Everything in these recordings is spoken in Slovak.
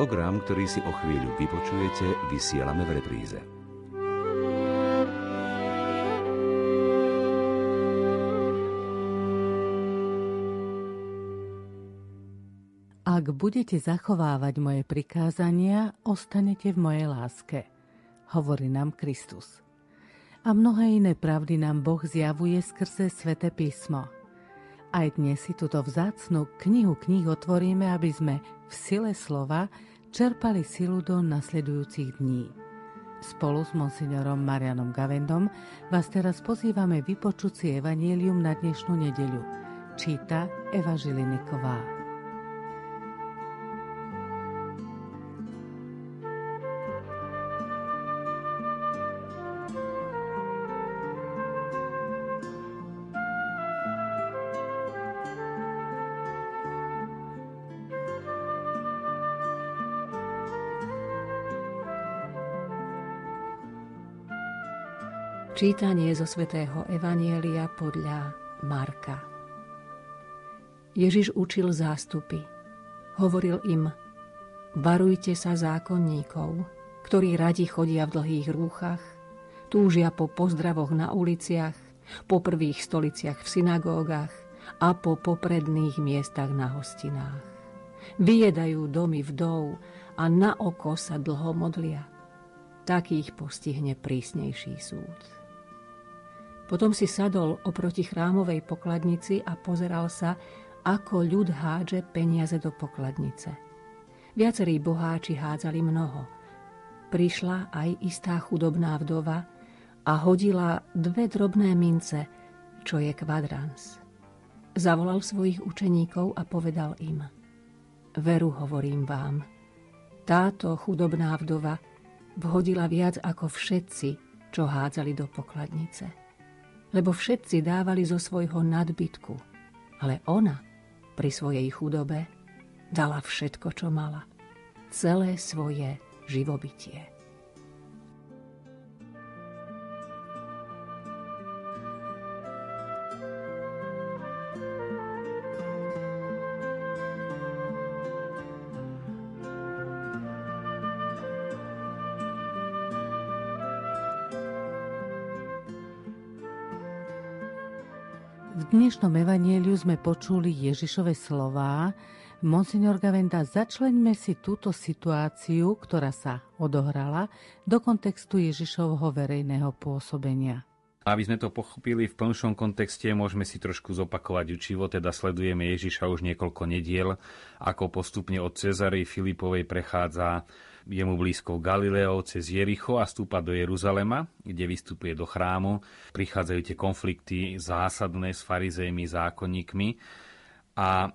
Program, ktorý si o chvíľu vypočujete, vysielame v repríze. Ak budete zachovávať moje prikázania, ostanete v mojej láske, hovorí nám Kristus. A mnohé iné pravdy nám Boh zjavuje skrze Svete písmo. Aj dnes si túto vzácnú knihu knih otvoríme, aby sme v sile slova čerpali silu do nasledujúcich dní. Spolu s monsignorom Marianom Gavendom vás teraz pozývame vypočuť si Evangelium na dnešnú nedeľu. Číta Eva Žiliniková. Čítanie zo svätého Evanielia podľa Marka. Ježiš učil zástupy. Hovoril im, varujte sa zákonníkov, ktorí radi chodia v dlhých rúchach, túžia po pozdravoch na uliciach, po prvých stoliciach v synagógach a po popredných miestach na hostinách. Vyjedajú domy vdov a na oko sa dlho modlia. Takých postihne prísnejší súd. Potom si sadol oproti chrámovej pokladnici a pozeral sa, ako ľud hádže peniaze do pokladnice. Viacerí boháči hádzali mnoho. Prišla aj istá chudobná vdova a hodila dve drobné mince, čo je kvadrans. Zavolal svojich učeníkov a povedal im Veru hovorím vám, táto chudobná vdova vhodila viac ako všetci, čo hádzali do pokladnice lebo všetci dávali zo svojho nadbytku. Ale ona pri svojej chudobe dala všetko, čo mala. Celé svoje živobytie. Dnešnom evanieliu sme počuli Ježišove slová. Monsignor Gavenda, začleňme si túto situáciu, ktorá sa odohrala, do kontextu Ježišovho verejného pôsobenia. Aby sme to pochopili v plnšom kontexte, môžeme si trošku zopakovať učivo, teda sledujeme Ježiša už niekoľko nediel, ako postupne od Cezary Filipovej prechádza je mu blízko Galileo cez Jericho a stúpa do Jeruzalema, kde vystupuje do chrámu. Prichádzajú tie konflikty zásadné s farizejmi, zákonníkmi. A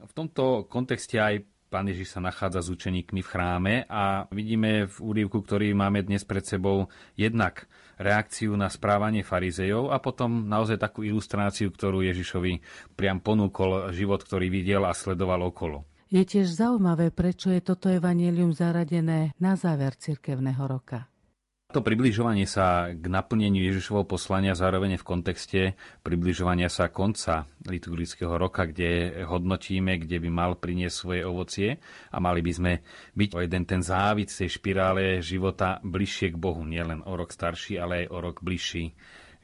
v tomto kontexte aj pán Ježiš sa nachádza s učeníkmi v chráme a vidíme v úrivku, ktorý máme dnes pred sebou, jednak reakciu na správanie farizejov a potom naozaj takú ilustráciu, ktorú Ježišovi priam ponúkol život, ktorý videl a sledoval okolo. Je tiež zaujímavé, prečo je toto evanelium zaradené na záver cirkevného roka. To približovanie sa k naplneniu Ježišovho poslania zároveň v kontexte približovania sa konca liturgického roka, kde hodnotíme, kde by mal priniesť svoje ovocie a mali by sme byť o jeden ten závid tej špirále života bližšie k Bohu, nielen o rok starší, ale aj o rok bližší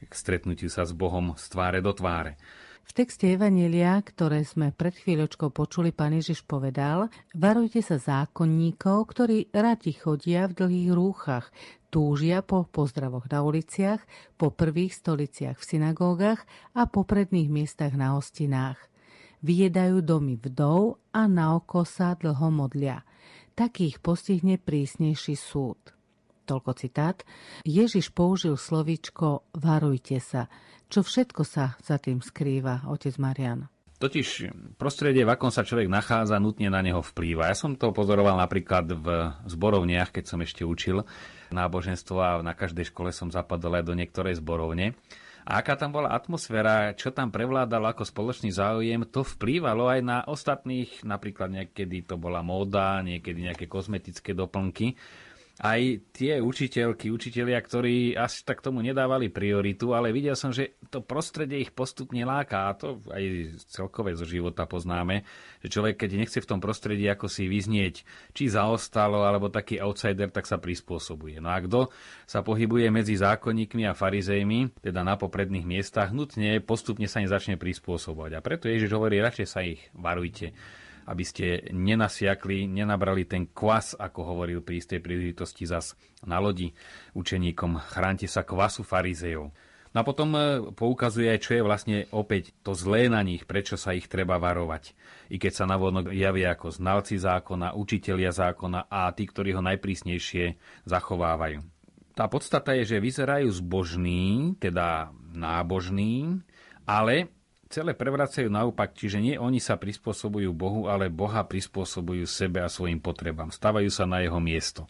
k stretnutiu sa s Bohom z tváre do tváre. V texte Evanelia, ktoré sme pred chvíľočkou počuli, pán Ježiš povedal, varujte sa zákonníkov, ktorí radi chodia v dlhých rúchach, túžia po pozdravoch na uliciach, po prvých stoliciach v synagógach a po predných miestach na hostinách. Vyjedajú domy vdov a na oko sa dlho modlia. Takých postihne prísnejší súd. Toľko citát. Ježiš použil slovičko varujte sa. Čo všetko sa za tým skrýva, otec Marian? Totiž prostredie, v akom sa človek nachádza, nutne na neho vplýva. Ja som to pozoroval napríklad v zborovniach, keď som ešte učil náboženstvo a na každej škole som zapadol aj do niektorej zborovne. A aká tam bola atmosféra, čo tam prevládalo ako spoločný záujem, to vplývalo aj na ostatných, napríklad niekedy to bola móda, niekedy nejaké kozmetické doplnky. Aj tie učiteľky, učitelia, ktorí asi tak tomu nedávali prioritu, ale videl som, že to prostredie ich postupne láka a to aj celkové zo života poznáme, že človek, keď nechce v tom prostredí ako si vyznieť, či zaostalo, alebo taký outsider, tak sa prispôsobuje. No a kto sa pohybuje medzi zákonníkmi a farizejmi, teda na popredných miestach, nutne postupne sa im začne prispôsobovať. A preto Ježiš hovorí, radšej sa ich varujte aby ste nenasiakli, nenabrali ten kvas, ako hovoril pri istej príležitosti zas na lodi učeníkom. Chránte sa kvasu farizejov. No a potom e, poukazuje aj, čo je vlastne opäť to zlé na nich, prečo sa ich treba varovať. I keď sa navodno javia ako znalci zákona, učitelia zákona a tí, ktorí ho najprísnejšie zachovávajú. Tá podstata je, že vyzerajú zbožní, teda nábožní, ale celé prevracajú naopak, čiže nie oni sa prispôsobujú Bohu, ale Boha prispôsobujú sebe a svojim potrebám. Stavajú sa na jeho miesto.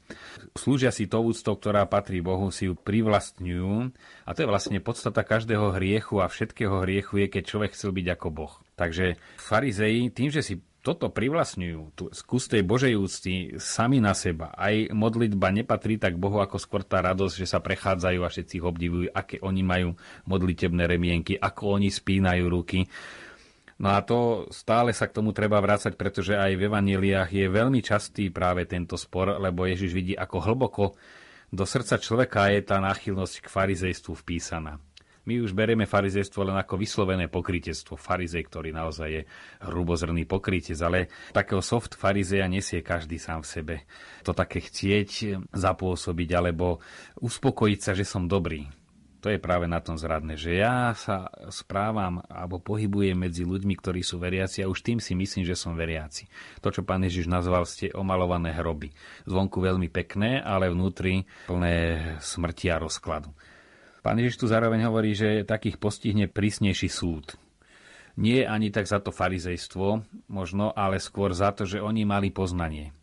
Slúžia si to úctou, ktorá patrí Bohu, si ju privlastňujú a to je vlastne podstata každého hriechu a všetkého hriechu je, keď človek chcel byť ako Boh. Takže farizei tým, že si toto privlastňujú, tu skús tej Božej úcty sami na seba. Aj modlitba nepatrí tak Bohu ako skôr tá radosť, že sa prechádzajú a všetci ich obdivujú, aké oni majú modlitebné remienky, ako oni spínajú ruky. No a to stále sa k tomu treba vrácať, pretože aj v evaneliách je veľmi častý práve tento spor, lebo Ježiš vidí, ako hlboko do srdca človeka je tá náchylnosť k farizejstvu vpísaná. My už berieme farizejstvo len ako vyslovené pokrytectvo. Farizej, ktorý naozaj je hrubozrný pokrytec, ale takého soft farizeja nesie každý sám v sebe. To také chcieť zapôsobiť alebo uspokojiť sa, že som dobrý. To je práve na tom zradné, že ja sa správam alebo pohybujem medzi ľuďmi, ktorí sú veriaci a už tým si myslím, že som veriaci. To, čo pán Ježiš nazval, ste omalované hroby. Zvonku veľmi pekné, ale vnútri plné smrti a rozkladu. Pán Ježiš tu zároveň hovorí, že takých postihne prísnejší súd. Nie ani tak za to farizejstvo, možno, ale skôr za to, že oni mali poznanie.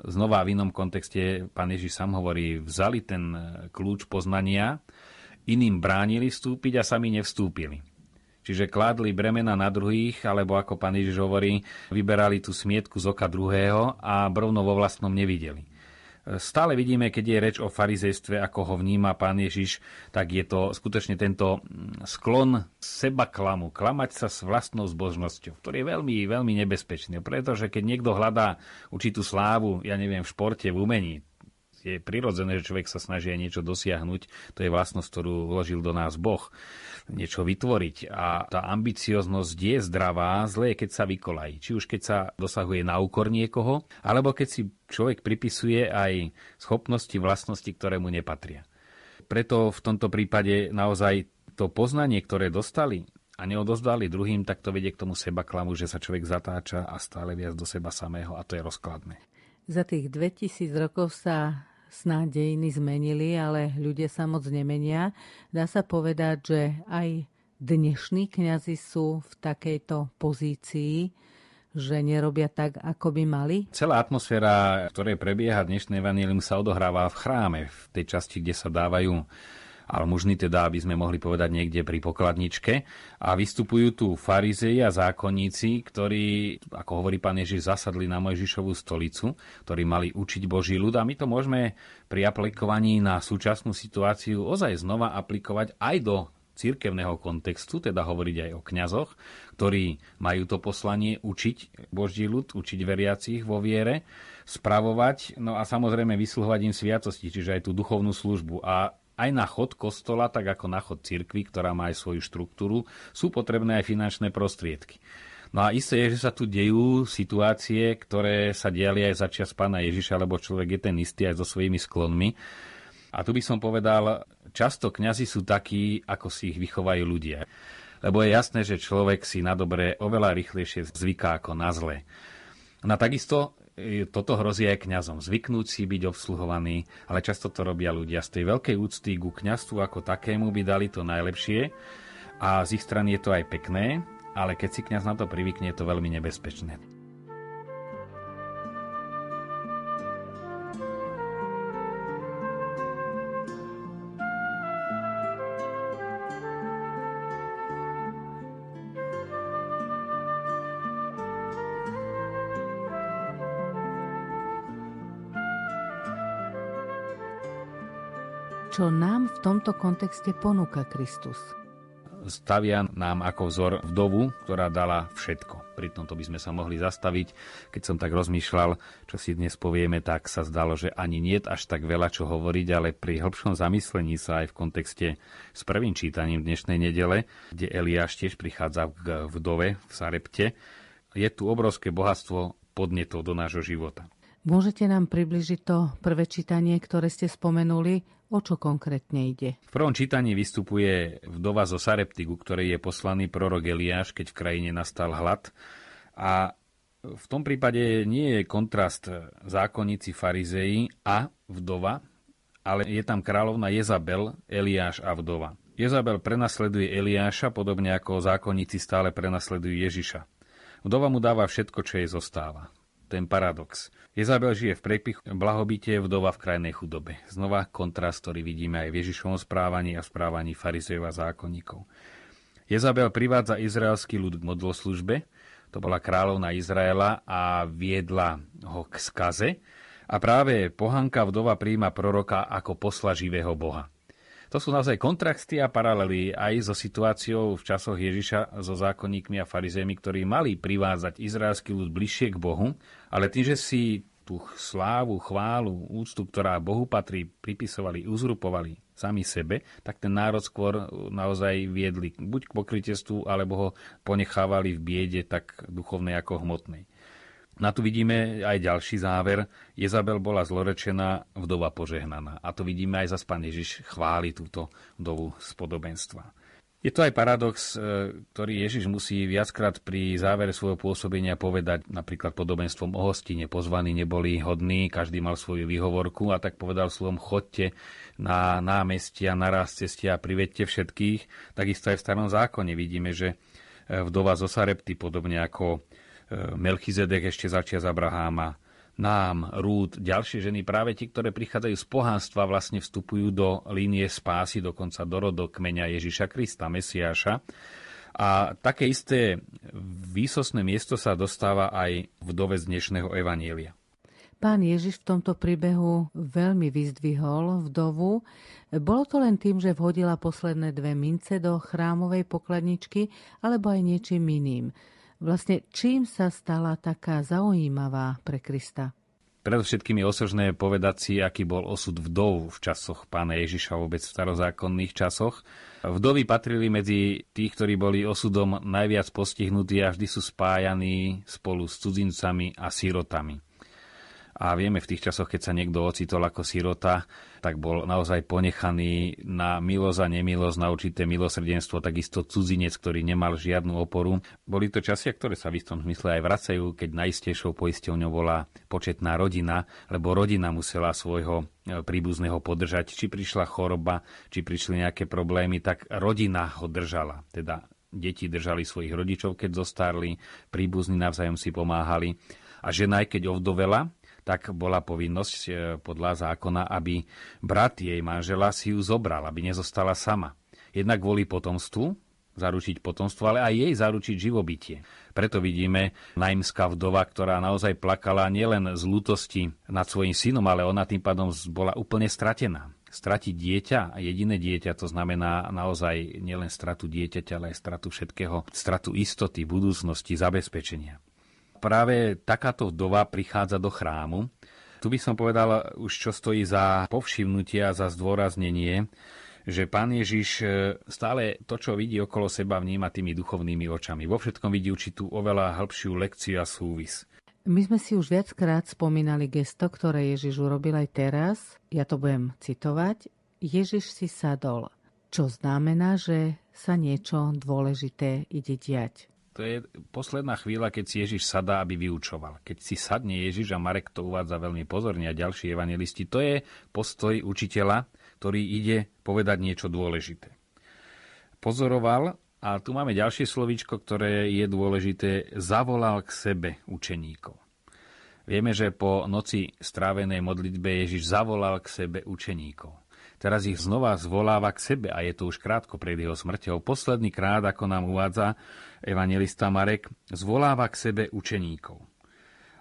Znova v inom kontexte pán Ježiš sám hovorí, vzali ten kľúč poznania, iným bránili vstúpiť a sami nevstúpili. Čiže kládli bremena na druhých, alebo ako pán Ježiš hovorí, vyberali tú smietku z oka druhého a brovno vo vlastnom nevideli. Stále vidíme, keď je reč o farizejstve, ako ho vníma pán Ježiš, tak je to skutočne tento mm, sklon seba klamu, klamať sa s vlastnou zbožnosťou, ktorý je veľmi, veľmi nebezpečný. Pretože keď niekto hľadá určitú slávu, ja neviem, v športe, v umení, je prirodzené, že človek sa snaží niečo dosiahnuť. To je vlastnosť, ktorú vložil do nás Boh niečo vytvoriť. A tá ambicioznosť je zdravá, zlé keď sa vykolají. Či už keď sa dosahuje na úkor niekoho, alebo keď si človek pripisuje aj schopnosti, vlastnosti, ktoré mu nepatria. Preto v tomto prípade naozaj to poznanie, ktoré dostali a neodozdali druhým, tak to vedie k tomu seba klamu, že sa človek zatáča a stále viac do seba samého a to je rozkladné. Za tých 2000 rokov sa snáď dejiny zmenili, ale ľudia sa moc nemenia. Dá sa povedať, že aj dnešní kňazi sú v takejto pozícii, že nerobia tak, ako by mali? Celá atmosféra, ktorej prebieha dnešné evanílium, sa odohráva v chráme, v tej časti, kde sa dávajú almužny, teda aby sme mohli povedať niekde pri pokladničke. A vystupujú tu farizei a zákonníci, ktorí, ako hovorí pán Ježiš, zasadli na Mojžišovú stolicu, ktorí mali učiť Boží ľud. A my to môžeme pri aplikovaní na súčasnú situáciu ozaj znova aplikovať aj do církevného kontextu, teda hovoriť aj o kňazoch, ktorí majú to poslanie učiť Boží ľud, učiť veriacich vo viere, spravovať, no a samozrejme vysluhovať im sviatosti, čiže aj tú duchovnú službu. A aj na chod kostola, tak ako na chod cirkvi, ktorá má aj svoju štruktúru, sú potrebné aj finančné prostriedky. No a isté je, že sa tu dejú situácie, ktoré sa diali aj za čas pána Ježiša, lebo človek je ten istý aj so svojimi sklonmi. A tu by som povedal, často kňazi sú takí, ako si ich vychovajú ľudia. Lebo je jasné, že človek si na dobre oveľa rýchlejšie zvyká ako na zlé. No takisto toto hrozí aj kňazom. Zvyknúť si byť obsluhovaný, ale často to robia ľudia. Z tej veľkej úcty ku kňazstvu ako takému by dali to najlepšie a z ich strany je to aj pekné, ale keď si kňaz na to privykne, je to veľmi nebezpečné. Čo nám v tomto kontexte ponúka Kristus? stavia nám ako vzor vdovu, ktorá dala všetko. Pri tomto by sme sa mohli zastaviť. Keď som tak rozmýšľal, čo si dnes povieme, tak sa zdalo, že ani nie až tak veľa čo hovoriť, ale pri hĺbšom zamyslení sa aj v kontexte s prvým čítaním dnešnej nedele, kde Eliáš tiež prichádza k vdove v Sarepte, je tu obrovské bohatstvo podnetov do nášho života. Môžete nám približiť to prvé čítanie, ktoré ste spomenuli? O čo konkrétne ide? V prvom čítaní vystupuje vdova zo Sareptigu, ktorej je poslaný prorok Eliáš, keď v krajine nastal hlad. A v tom prípade nie je kontrast zákonníci farizei a vdova, ale je tam kráľovna Jezabel, Eliáš a vdova. Jezabel prenasleduje Eliáša, podobne ako zákonníci stále prenasledujú Ježiša. Vdova mu dáva všetko, čo jej zostáva ten paradox. Jezabel žije v prepich blahobite, vdova v krajnej chudobe. Znova kontrast, ktorý vidíme aj v Ježišovom správaní a správaní farizejov a zákonníkov. Jezabel privádza izraelský ľud k modloslužbe, to bola kráľovna Izraela a viedla ho k skaze. A práve pohanka vdova príjma proroka ako posla živého Boha. To sú naozaj kontrasty a paralely aj so situáciou v časoch Ježiša so zákonníkmi a farizémi, ktorí mali privázať izraelský ľud bližšie k Bohu, ale tým, že si tú slávu, chválu, úctu, ktorá Bohu patrí, pripisovali, uzrupovali sami sebe, tak ten národ skôr naozaj viedli buď k pokrytestvu, alebo ho ponechávali v biede tak duchovnej ako hmotnej. Na tu vidíme aj ďalší záver. Jezabel bola zlorečená, vdova požehnaná. A to vidíme aj za pán Ježiš chváli túto vdovu z podobenstva. Je to aj paradox, e, ktorý Ježiš musí viackrát pri závere svojho pôsobenia povedať napríklad podobenstvom o hostine. Pozvaní neboli hodní, každý mal svoju výhovorku a tak povedal slovom chodte na námestia, na raz ceste a privedte všetkých. Takisto aj v starom zákone vidíme, že e, vdova zo Sarepty, podobne ako Melchizedek ešte začias Abraháma, nám, Rúd, ďalšie ženy, práve tí, ktoré prichádzajú z pohánstva, vlastne vstupujú do línie spásy, dokonca do rodokmeňa Ježiša Krista, Mesiáša. A také isté výsosné miesto sa dostáva aj v dove z dnešného Evanielia. Pán Ježiš v tomto príbehu veľmi vyzdvihol vdovu. Bolo to len tým, že vhodila posledné dve mince do chrámovej pokladničky, alebo aj niečím iným. Vlastne čím sa stala taká zaujímavá pre Krista? Predovšetkým je osožné povedať si, aký bol osud vdov v časoch pána Ježiša, vôbec v starozákonných časoch. Vdovy patrili medzi tých, ktorí boli osudom najviac postihnutí a vždy sú spájaní spolu s cudzincami a sírotami. A vieme, v tých časoch, keď sa niekto ocitol ako sirota, tak bol naozaj ponechaný na milosť a nemilosť, na určité milosrdenstvo, takisto cudzinec, ktorý nemal žiadnu oporu. Boli to časy, ktoré sa v istom zmysle aj vracajú, keď najistejšou poisťovňou bola početná rodina, lebo rodina musela svojho e, príbuzného podržať. Či prišla choroba, či prišli nejaké problémy, tak rodina ho držala. Teda deti držali svojich rodičov, keď zostarli, príbuzní navzájom si pomáhali. A žena, aj keď ovdovela, tak bola povinnosť e, podľa zákona, aby brat jej manžela si ju zobral, aby nezostala sama. Jednak kvôli potomstvu, zaručiť potomstvo, ale aj jej zaručiť živobytie. Preto vidíme najmská vdova, ktorá naozaj plakala nielen z lútosti nad svojim synom, ale ona tým pádom bola úplne stratená. Stratiť dieťa jediné dieťa, to znamená naozaj nielen stratu dieťaťa, ale aj stratu všetkého, stratu istoty, budúcnosti, zabezpečenia práve takáto vdova prichádza do chrámu. Tu by som povedal už, čo stojí za povšimnutie a za zdôraznenie, že pán Ježiš e, stále to, čo vidí okolo seba, vníma tými duchovnými očami. Vo všetkom vidí určitú oveľa hĺbšiu lekciu a súvis. My sme si už viackrát spomínali gesto, ktoré Ježiš urobil aj teraz. Ja to budem citovať. Ježiš si sadol, čo znamená, že sa niečo dôležité ide diať. To je posledná chvíľa, keď si Ježiš sadá, aby vyučoval. Keď si sadne Ježiš a Marek to uvádza veľmi pozorne a ďalší evangelisti, to je postoj učiteľa, ktorý ide povedať niečo dôležité. Pozoroval, a tu máme ďalšie slovíčko, ktoré je dôležité, zavolal k sebe učeníkov. Vieme, že po noci strávenej modlitbe Ježiš zavolal k sebe učeníkov. Teraz ich znova zvoláva k sebe a je to už krátko pred jeho smrťou. Posledný krát, ako nám uvádza evangelista Marek, zvoláva k sebe učeníkov.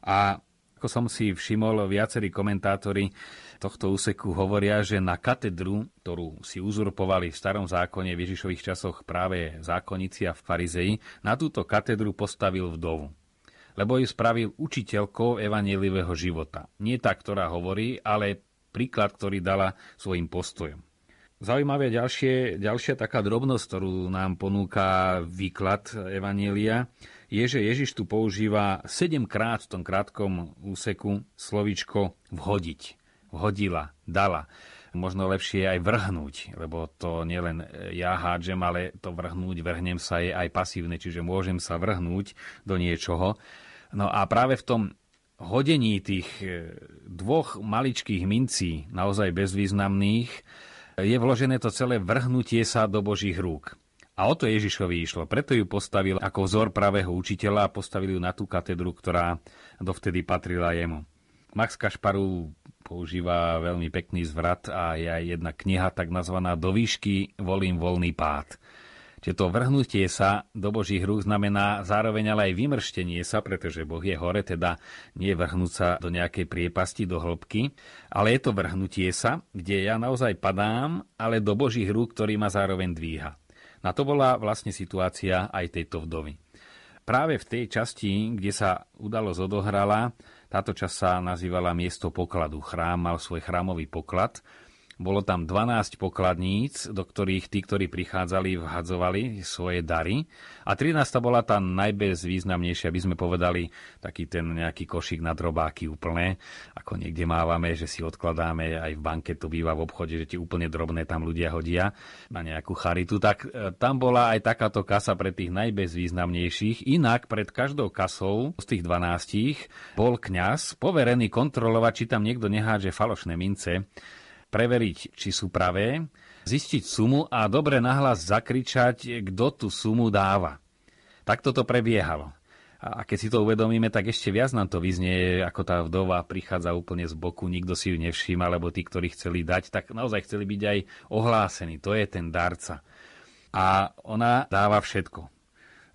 A Ako som si všimol, viacerí komentátori tohto úseku hovoria, že na katedru, ktorú si uzurpovali v starom zákone v Ježišových časoch práve zákonníci a farizei, na túto katedru postavil vdovu. Lebo ju spravil učiteľkou evanílivého života. Nie tá, ktorá hovorí, ale príklad, ktorý dala svojim postojom. Zaujímavé ďalšie, ďalšia taká drobnosť, ktorú nám ponúka výklad Evanielia, je, že Ježiš tu používa sedemkrát v tom krátkom úseku slovičko vhodiť. Vhodila, dala. Možno lepšie aj vrhnúť, lebo to nielen ja hádžem, ale to vrhnúť, vrhnem sa je aj pasívne, čiže môžem sa vrhnúť do niečoho. No a práve v tom hodení tých dvoch maličkých mincí, naozaj bezvýznamných, je vložené to celé vrhnutie sa do Božích rúk. A o to Ježišovi išlo. Preto ju postavil ako vzor pravého učiteľa a postavil ju na tú katedru, ktorá dovtedy patrila jemu. Max Kašparu používa veľmi pekný zvrat a je aj jedna kniha tak nazvaná Do výšky volím voľný pád. Čiže to vrhnutie sa do Božích rúk znamená zároveň ale aj vymrštenie sa, pretože Boh je hore, teda nie vrhnúť sa do nejakej priepasti, do hĺbky, ale je to vrhnutie sa, kde ja naozaj padám, ale do Božích rúk, ktorý ma zároveň dvíha. Na to bola vlastne situácia aj tejto vdovy. Práve v tej časti, kde sa udalosť odohrala, táto časť sa nazývala miesto pokladu. Chrám mal svoj chrámový poklad, bolo tam 12 pokladníc, do ktorých tí, ktorí prichádzali, vhadzovali svoje dary. A 13. bola tá najbezvýznamnejšia, by sme povedali, taký ten nejaký košík na drobáky úplné, ako niekde mávame, že si odkladáme, aj v banke to býva v obchode, že ti úplne drobné tam ľudia hodia na nejakú charitu. Tak e, tam bola aj takáto kasa pre tých najbezvýznamnejších. Inak pred každou kasou z tých 12 bol kňaz poverený kontrolovať, či tam niekto nehádže falošné mince preveriť, či sú pravé, zistiť sumu a dobre nahlas zakričať, kto tú sumu dáva. Takto to prebiehalo. A keď si to uvedomíme, tak ešte viac nám to vyznie, ako tá vdova prichádza úplne z boku, nikto si ju nevšíma, alebo tí, ktorí chceli dať, tak naozaj chceli byť aj ohlásení. To je ten darca. A ona dáva všetko.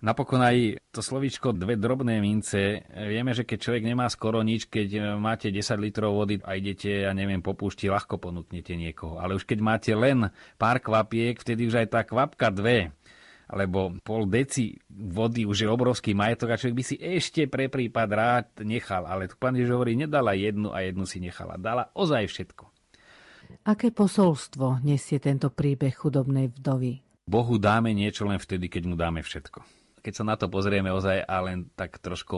Napokon aj to slovíčko dve drobné mince. Vieme, že keď človek nemá skoro nič, keď máte 10 litrov vody a idete, ja neviem, po púšti, ľahko ponúknete niekoho. Ale už keď máte len pár kvapiek, vtedy už aj tá kvapka dve alebo pol deci vody už je obrovský majetok a človek by si ešte pre prípad rád nechal. Ale tu pán hovorí, nedala jednu a jednu si nechala. Dala ozaj všetko. Aké posolstvo nesie tento príbeh chudobnej vdovy? Bohu dáme niečo len vtedy, keď mu dáme všetko keď sa na to pozrieme ozaj a len tak trošku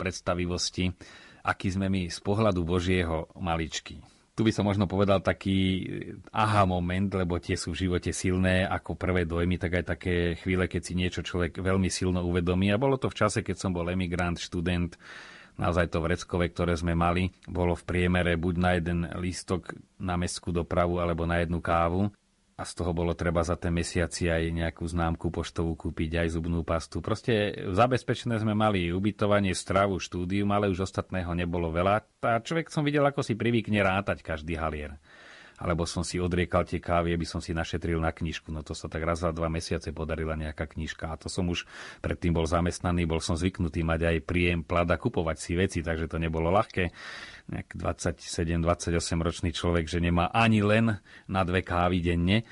predstavivosti, aký sme my z pohľadu Božieho maličky. Tu by som možno povedal taký aha moment, lebo tie sú v živote silné ako prvé dojmy, tak aj také chvíle, keď si niečo človek veľmi silno uvedomí. A bolo to v čase, keď som bol emigrant, študent, naozaj to vreckové, ktoré sme mali, bolo v priemere buď na jeden lístok na mestskú dopravu alebo na jednu kávu a z toho bolo treba za ten mesiaci aj nejakú známku poštovú kúpiť, aj zubnú pastu. Proste zabezpečené sme mali ubytovanie, stravu, štúdium, ale už ostatného nebolo veľa. A človek som videl, ako si privykne rátať každý halier alebo som si odriekal tie kávy, aby som si našetril na knižku. No to sa tak raz za dva mesiace podarila nejaká knižka. A to som už predtým bol zamestnaný, bol som zvyknutý mať aj príjem plada kupovať si veci, takže to nebolo ľahké nejak 27-28 ročný človek, že nemá ani len na dve kávy denne.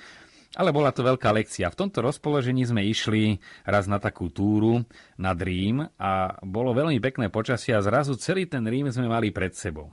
Ale bola to veľká lekcia. V tomto rozpoložení sme išli raz na takú túru nad Rím a bolo veľmi pekné počasie a zrazu celý ten Rím sme mali pred sebou.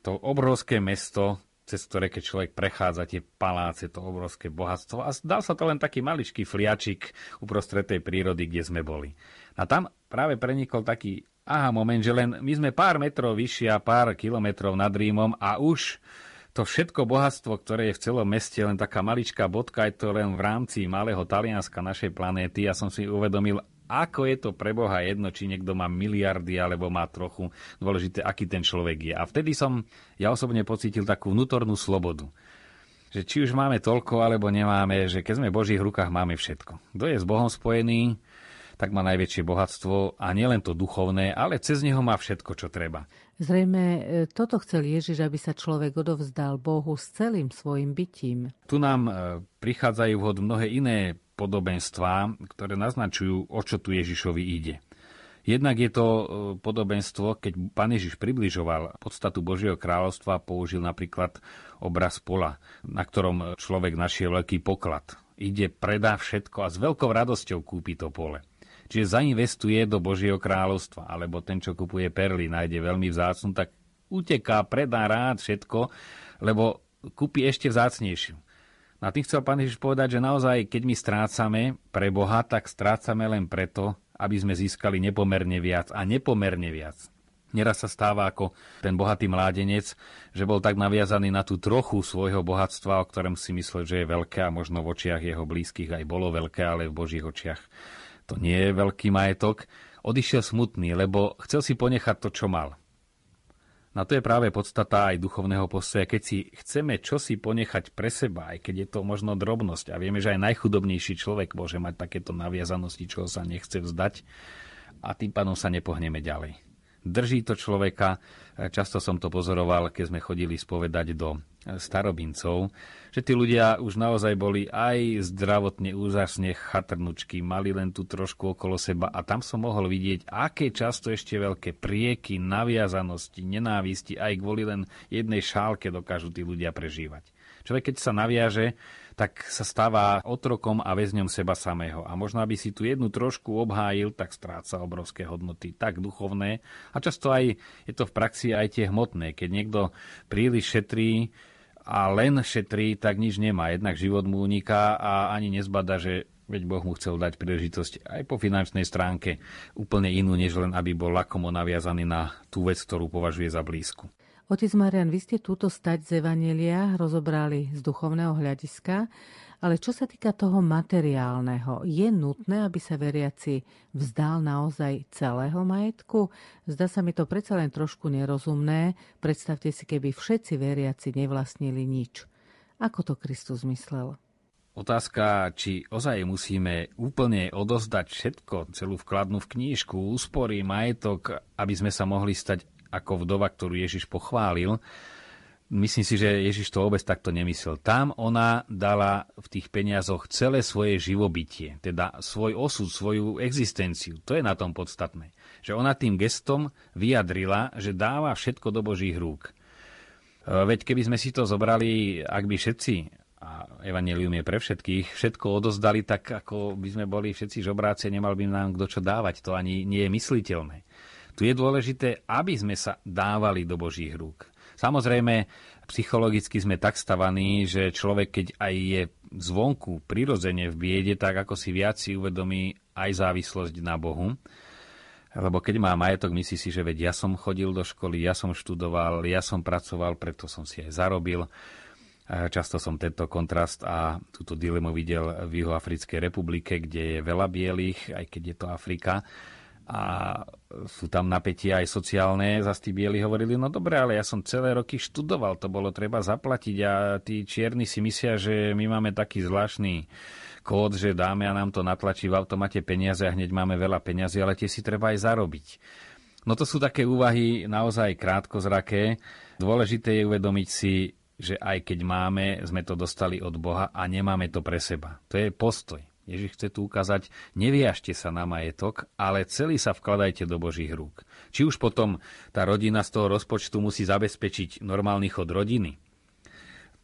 To obrovské mesto, cez ktoré keď človek prechádza tie paláce, to obrovské bohatstvo a dal sa to len taký maličký fliačik uprostred tej prírody, kde sme boli. A tam práve prenikol taký aha moment, že len my sme pár metrov vyššie a pár kilometrov nad Rímom a už to všetko bohatstvo, ktoré je v celom meste, len taká maličká bodka, je to len v rámci malého Talianska našej planéty. Ja som si uvedomil, ako je to pre Boha jedno, či niekto má miliardy alebo má trochu dôležité, aký ten človek je. A vtedy som ja osobne pocítil takú vnútornú slobodu. Že či už máme toľko, alebo nemáme, že keď sme v Božích rukách, máme všetko. Kto je s Bohom spojený, tak má najväčšie bohatstvo a nielen to duchovné, ale cez neho má všetko, čo treba. Zrejme e, toto chcel Ježiš, aby sa človek odovzdal Bohu s celým svojim bytím. Tu nám e, prichádzajú vhod mnohé iné podobenstvá, ktoré naznačujú, o čo tu Ježišovi ide. Jednak je to e, podobenstvo, keď pán Ježiš približoval podstatu Božieho kráľovstva, použil napríklad obraz pola, na ktorom človek našiel veľký poklad. Ide, predá všetko a s veľkou radosťou kúpi to pole. Čiže zainvestuje do Božieho kráľovstva, alebo ten, čo kupuje perly, nájde veľmi vzácnu, tak uteká, predá rád všetko, lebo kúpi ešte vzácnejšiu. No a tým chcel pán Ježiš povedať, že naozaj, keď my strácame pre Boha, tak strácame len preto, aby sme získali nepomerne viac a nepomerne viac. Neraz sa stáva ako ten bohatý mládenec, že bol tak naviazaný na tú trochu svojho bohatstva, o ktorom si myslel, že je veľké a možno v očiach jeho blízkych aj bolo veľké, ale v Božích očiach to nie je veľký majetok. Odišiel smutný, lebo chcel si ponechať to, čo mal. Na to je práve podstata aj duchovného postoja. Keď si chceme čosi ponechať pre seba, aj keď je to možno drobnosť, a vieme, že aj najchudobnejší človek môže mať takéto naviazanosti, čo sa nechce vzdať, a tým pádom sa nepohneme ďalej. Drží to človeka, často som to pozoroval, keď sme chodili spovedať do starobincov, že tí ľudia už naozaj boli aj zdravotne úžasne chatrnučky, mali len tu trošku okolo seba a tam som mohol vidieť, aké často ešte veľké prieky, naviazanosti, nenávisti aj kvôli len jednej šálke dokážu tí ľudia prežívať. Človek, keď sa naviaže, tak sa stáva otrokom a väzňom seba samého. A možno, aby si tu jednu trošku obhájil, tak stráca obrovské hodnoty, tak duchovné. A často aj je to v praxi aj tie hmotné. Keď niekto príliš šetrí, a len šetrí, tak nič nemá. Jednak život mu uniká a ani nezbada, že veď Boh mu chcel dať príležitosť aj po finančnej stránke úplne inú, než len aby bol lakomo naviazaný na tú vec, ktorú považuje za blízku. Otec Marian, vy ste túto stať z Evanelia rozobrali z duchovného hľadiska. Ale čo sa týka toho materiálneho, je nutné, aby sa veriaci vzdal naozaj celého majetku? Zdá sa mi to predsa len trošku nerozumné. Predstavte si, keby všetci veriaci nevlastnili nič. Ako to Kristus myslel? Otázka, či ozaj musíme úplne odozdať všetko, celú vkladnú v knížku, úspory, majetok, aby sme sa mohli stať ako vdova, ktorú Ježiš pochválil, Myslím si, že Ježiš to vôbec takto nemyslel. Tam ona dala v tých peniazoch celé svoje živobytie, teda svoj osud, svoju existenciu. To je na tom podstatné. Že ona tým gestom vyjadrila, že dáva všetko do Božích rúk. E, veď keby sme si to zobrali, ak by všetci, a evanelium je pre všetkých, všetko odozdali, tak ako by sme boli všetci žobráci, nemal by nám kto čo dávať. To ani nie je mysliteľné. Tu je dôležité, aby sme sa dávali do Božích rúk. Samozrejme, psychologicky sme tak stavaní, že človek, keď aj je zvonku prirodzene v biede, tak ako si viac si uvedomí aj závislosť na Bohu. Lebo keď má majetok, myslí si, že veď ja som chodil do školy, ja som študoval, ja som pracoval, preto som si aj zarobil. Často som tento kontrast a túto dilemu videl v Juhoafrickej republike, kde je veľa bielých, aj keď je to Afrika a sú tam napätia aj sociálne. Zas tí bieli hovorili, no dobre, ale ja som celé roky študoval, to bolo treba zaplatiť a tí čierni si myslia, že my máme taký zvláštny kód, že dáme a nám to natlačí v automate peniaze a hneď máme veľa peniazy, ale tie si treba aj zarobiť. No to sú také úvahy naozaj krátkozraké. Dôležité je uvedomiť si, že aj keď máme, sme to dostali od Boha a nemáme to pre seba. To je postoj. Ježiš chce tu ukázať, neviažte sa na majetok, ale celý sa vkladajte do Božích rúk. Či už potom tá rodina z toho rozpočtu musí zabezpečiť normálny chod rodiny,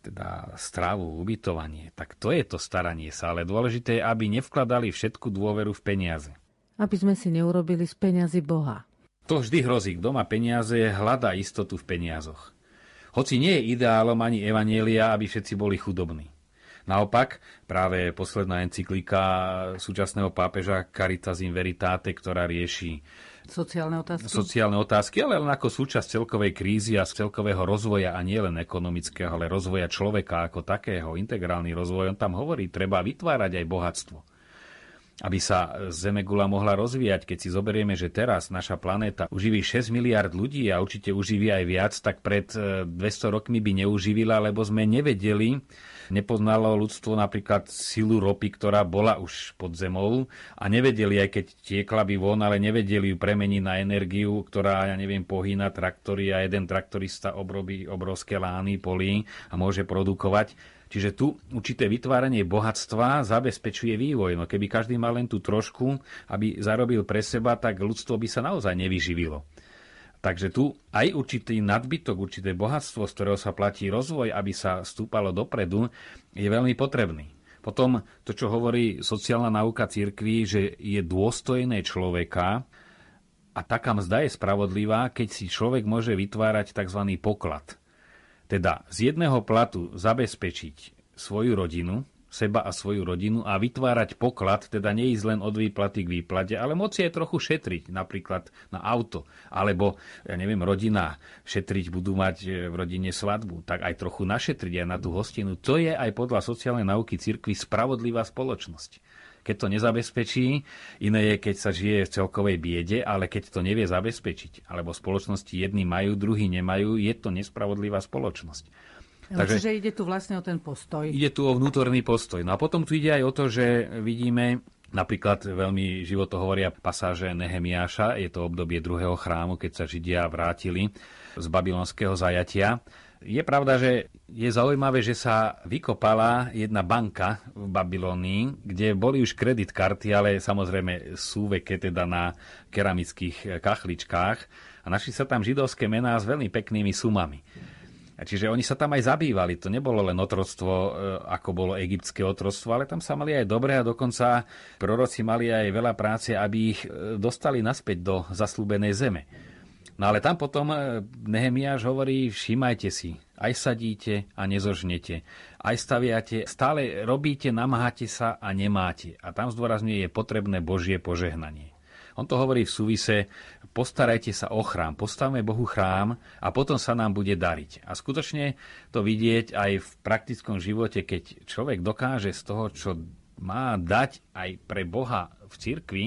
teda stravu, ubytovanie, tak to je to staranie sa, ale dôležité je, aby nevkladali všetku dôveru v peniaze. Aby sme si neurobili z peniazy Boha. To vždy hrozí. Kto má peniaze, hľadá istotu v peniazoch. Hoci nie je ideálom ani evanielia, aby všetci boli chudobní. Naopak, práve posledná encyklika súčasného pápeža Caritas in Veritate, ktorá rieši sociálne otázky. Sociálne otázky, ale len ako súčasť celkovej krízy a celkového rozvoja a nie len ekonomického, ale rozvoja človeka ako takého, integrálny rozvoj. On tam hovorí, treba vytvárať aj bohatstvo aby sa Zemegula mohla rozvíjať. Keď si zoberieme, že teraz naša planéta uživí 6 miliard ľudí a určite uživí aj viac, tak pred 200 eh, rokmi by neuživila, lebo sme nevedeli, nepoznalo ľudstvo napríklad silu ropy, ktorá bola už pod zemou a nevedeli, aj keď tiekla by von, ale nevedeli ju premeniť na energiu, ktorá, ja neviem, pohýna traktory a jeden traktorista obrobí obrovské lány polí a môže produkovať Čiže tu určité vytváranie bohatstva zabezpečuje vývoj. No keby každý mal len tú trošku, aby zarobil pre seba, tak ľudstvo by sa naozaj nevyživilo. Takže tu aj určitý nadbytok, určité bohatstvo, z ktorého sa platí rozvoj, aby sa stúpalo dopredu, je veľmi potrebný. Potom to, čo hovorí sociálna náuka církvy, že je dôstojné človeka a taká mzda je spravodlivá, keď si človek môže vytvárať tzv. poklad. Teda z jedného platu zabezpečiť svoju rodinu, seba a svoju rodinu a vytvárať poklad, teda neísť len od výplaty k výplate, ale moci aj trochu šetriť, napríklad na auto, alebo, ja neviem, rodina šetriť, budú mať e, v rodine svadbu, tak aj trochu našetriť aj na tú hostinu. To je aj podľa sociálnej nauky cirkvi spravodlivá spoločnosť keď to nezabezpečí, iné je, keď sa žije v celkovej biede, ale keď to nevie zabezpečiť, alebo spoločnosti jedni majú, druhí nemajú, je to nespravodlivá spoločnosť. Takže, Čiže ide tu vlastne o ten postoj. Ide tu o vnútorný postoj. No a potom tu ide aj o to, že vidíme Napríklad veľmi životo hovoria pasáže Nehemiáša, je to obdobie druhého chrámu, keď sa Židia vrátili z babylonského zajatia. Je pravda, že je zaujímavé, že sa vykopala jedna banka v Babylonii, kde boli už kredit ale samozrejme súveke teda na keramických kachličkách a našli sa tam židovské mená s veľmi peknými sumami. Čiže oni sa tam aj zabývali. To nebolo len otroctvo, e, ako bolo egyptské otroctvo, ale tam sa mali aj dobre a dokonca proroci mali aj veľa práce, aby ich e, dostali naspäť do zaslúbenej zeme. No ale tam potom e, Nehemiáš hovorí, všímajte si, aj sadíte a nezožnete, aj staviate, stále robíte, namáhate sa a nemáte. A tam zdôrazňuje, je potrebné Božie požehnanie. On to hovorí v súvise, postarajte sa o chrám, postavme Bohu chrám a potom sa nám bude dariť. A skutočne to vidieť aj v praktickom živote, keď človek dokáže z toho, čo má dať aj pre Boha v cirkvi,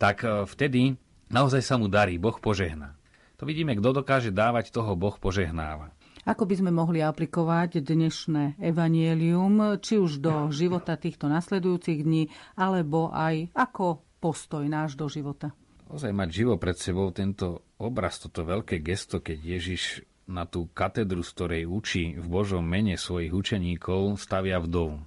tak e, vtedy naozaj sa mu darí, Boh požehná. To vidíme, kto dokáže dávať, toho Boh požehnáva. Ako by sme mohli aplikovať dnešné evanielium, či už do života týchto nasledujúcich dní, alebo aj ako postoj náš do života? Ozaj mať živo pred sebou tento obraz, toto veľké gesto, keď Ježiš na tú katedru, z ktorej učí v Božom mene svojich učeníkov, stavia vdovu.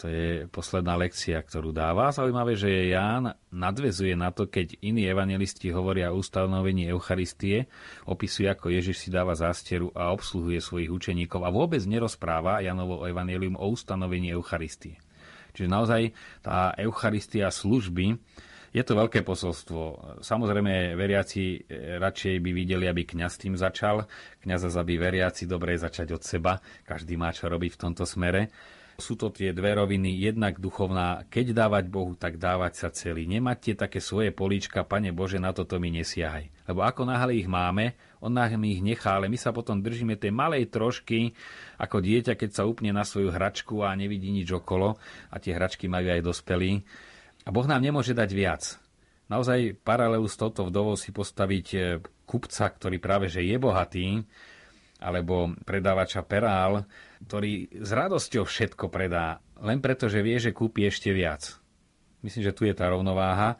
To je posledná lekcia, ktorú dáva. Zaujímavé, že Ján nadvezuje na to, keď iní evangelisti hovoria o ustanovení Eucharistie, opisuje, ako Ježiš si dáva zásteru a obsluhuje svojich učeníkov a vôbec nerozpráva Janovo evangelium o ustanovení Eucharistie. Čiže naozaj tá Eucharistia služby je to veľké posolstvo. Samozrejme, veriaci radšej by videli, aby kňaz tým začal. Kňaza zabí veriaci, dobre je začať od seba. Každý má čo robiť v tomto smere sú to tie dve roviny, jednak duchovná, keď dávať Bohu, tak dávať sa celý. Nemať tie také svoje políčka, Pane Bože, na toto mi nesiahaj. Lebo ako náhle ich máme, on nám ich nechá, ale my sa potom držíme tej malej trošky, ako dieťa, keď sa upne na svoju hračku a nevidí nič okolo, a tie hračky majú aj dospelí. A Boh nám nemôže dať viac. Naozaj paralelu s touto vdovou si postaviť eh, kupca, ktorý práve že je bohatý, alebo predávača perál, ktorý s radosťou všetko predá, len preto, že vie, že kúpi ešte viac. Myslím, že tu je tá rovnováha.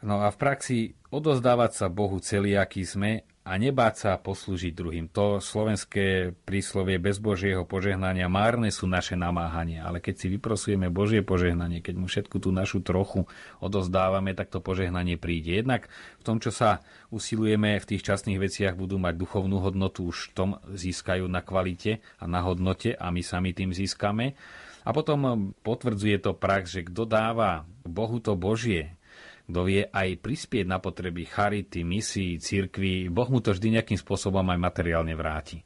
No a v praxi odozdávať sa Bohu celý, aký sme a nebáť sa poslúžiť druhým. To slovenské príslovie bez Božieho požehnania márne sú naše namáhania, ale keď si vyprosujeme Božie požehnanie, keď mu všetku tú našu trochu odozdávame, tak to požehnanie príde. Jednak v tom, čo sa usilujeme v tých časných veciach, budú mať duchovnú hodnotu, už v tom získajú na kvalite a na hodnote a my sami tým získame. A potom potvrdzuje to prax, že kto dáva Bohu to Božie, kto vie aj prispieť na potreby charity, misií, cirkvi, Boh mu to vždy nejakým spôsobom aj materiálne vráti.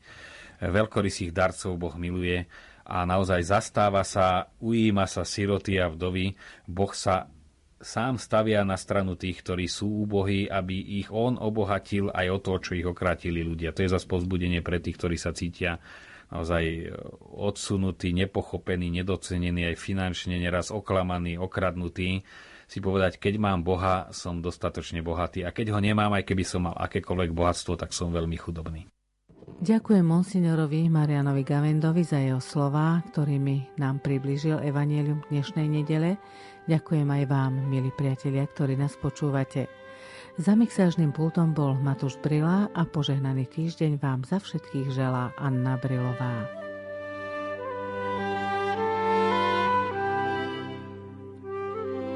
Veľkorysých darcov Boh miluje a naozaj zastáva sa, ujíma sa siroty a vdovy. Boh sa sám stavia na stranu tých, ktorí sú úbohí, aby ich on obohatil aj o to, čo ich okrátili ľudia. To je zase povzbudenie pre tých, ktorí sa cítia naozaj odsunutí, nepochopení, nedocenení aj finančne, neraz oklamaní, okradnutí si povedať, keď mám Boha, som dostatočne bohatý a keď ho nemám, aj keby som mal akékoľvek bohatstvo, tak som veľmi chudobný. Ďakujem monsignorovi Marianovi Gavendovi za jeho slova, ktorými nám približil Evangelium dnešnej nedele. Ďakujem aj vám, milí priatelia, ktorí nás počúvate. Za mixážnym pultom bol Matúš Brila a požehnaný týždeň vám za všetkých želá Anna Brilová.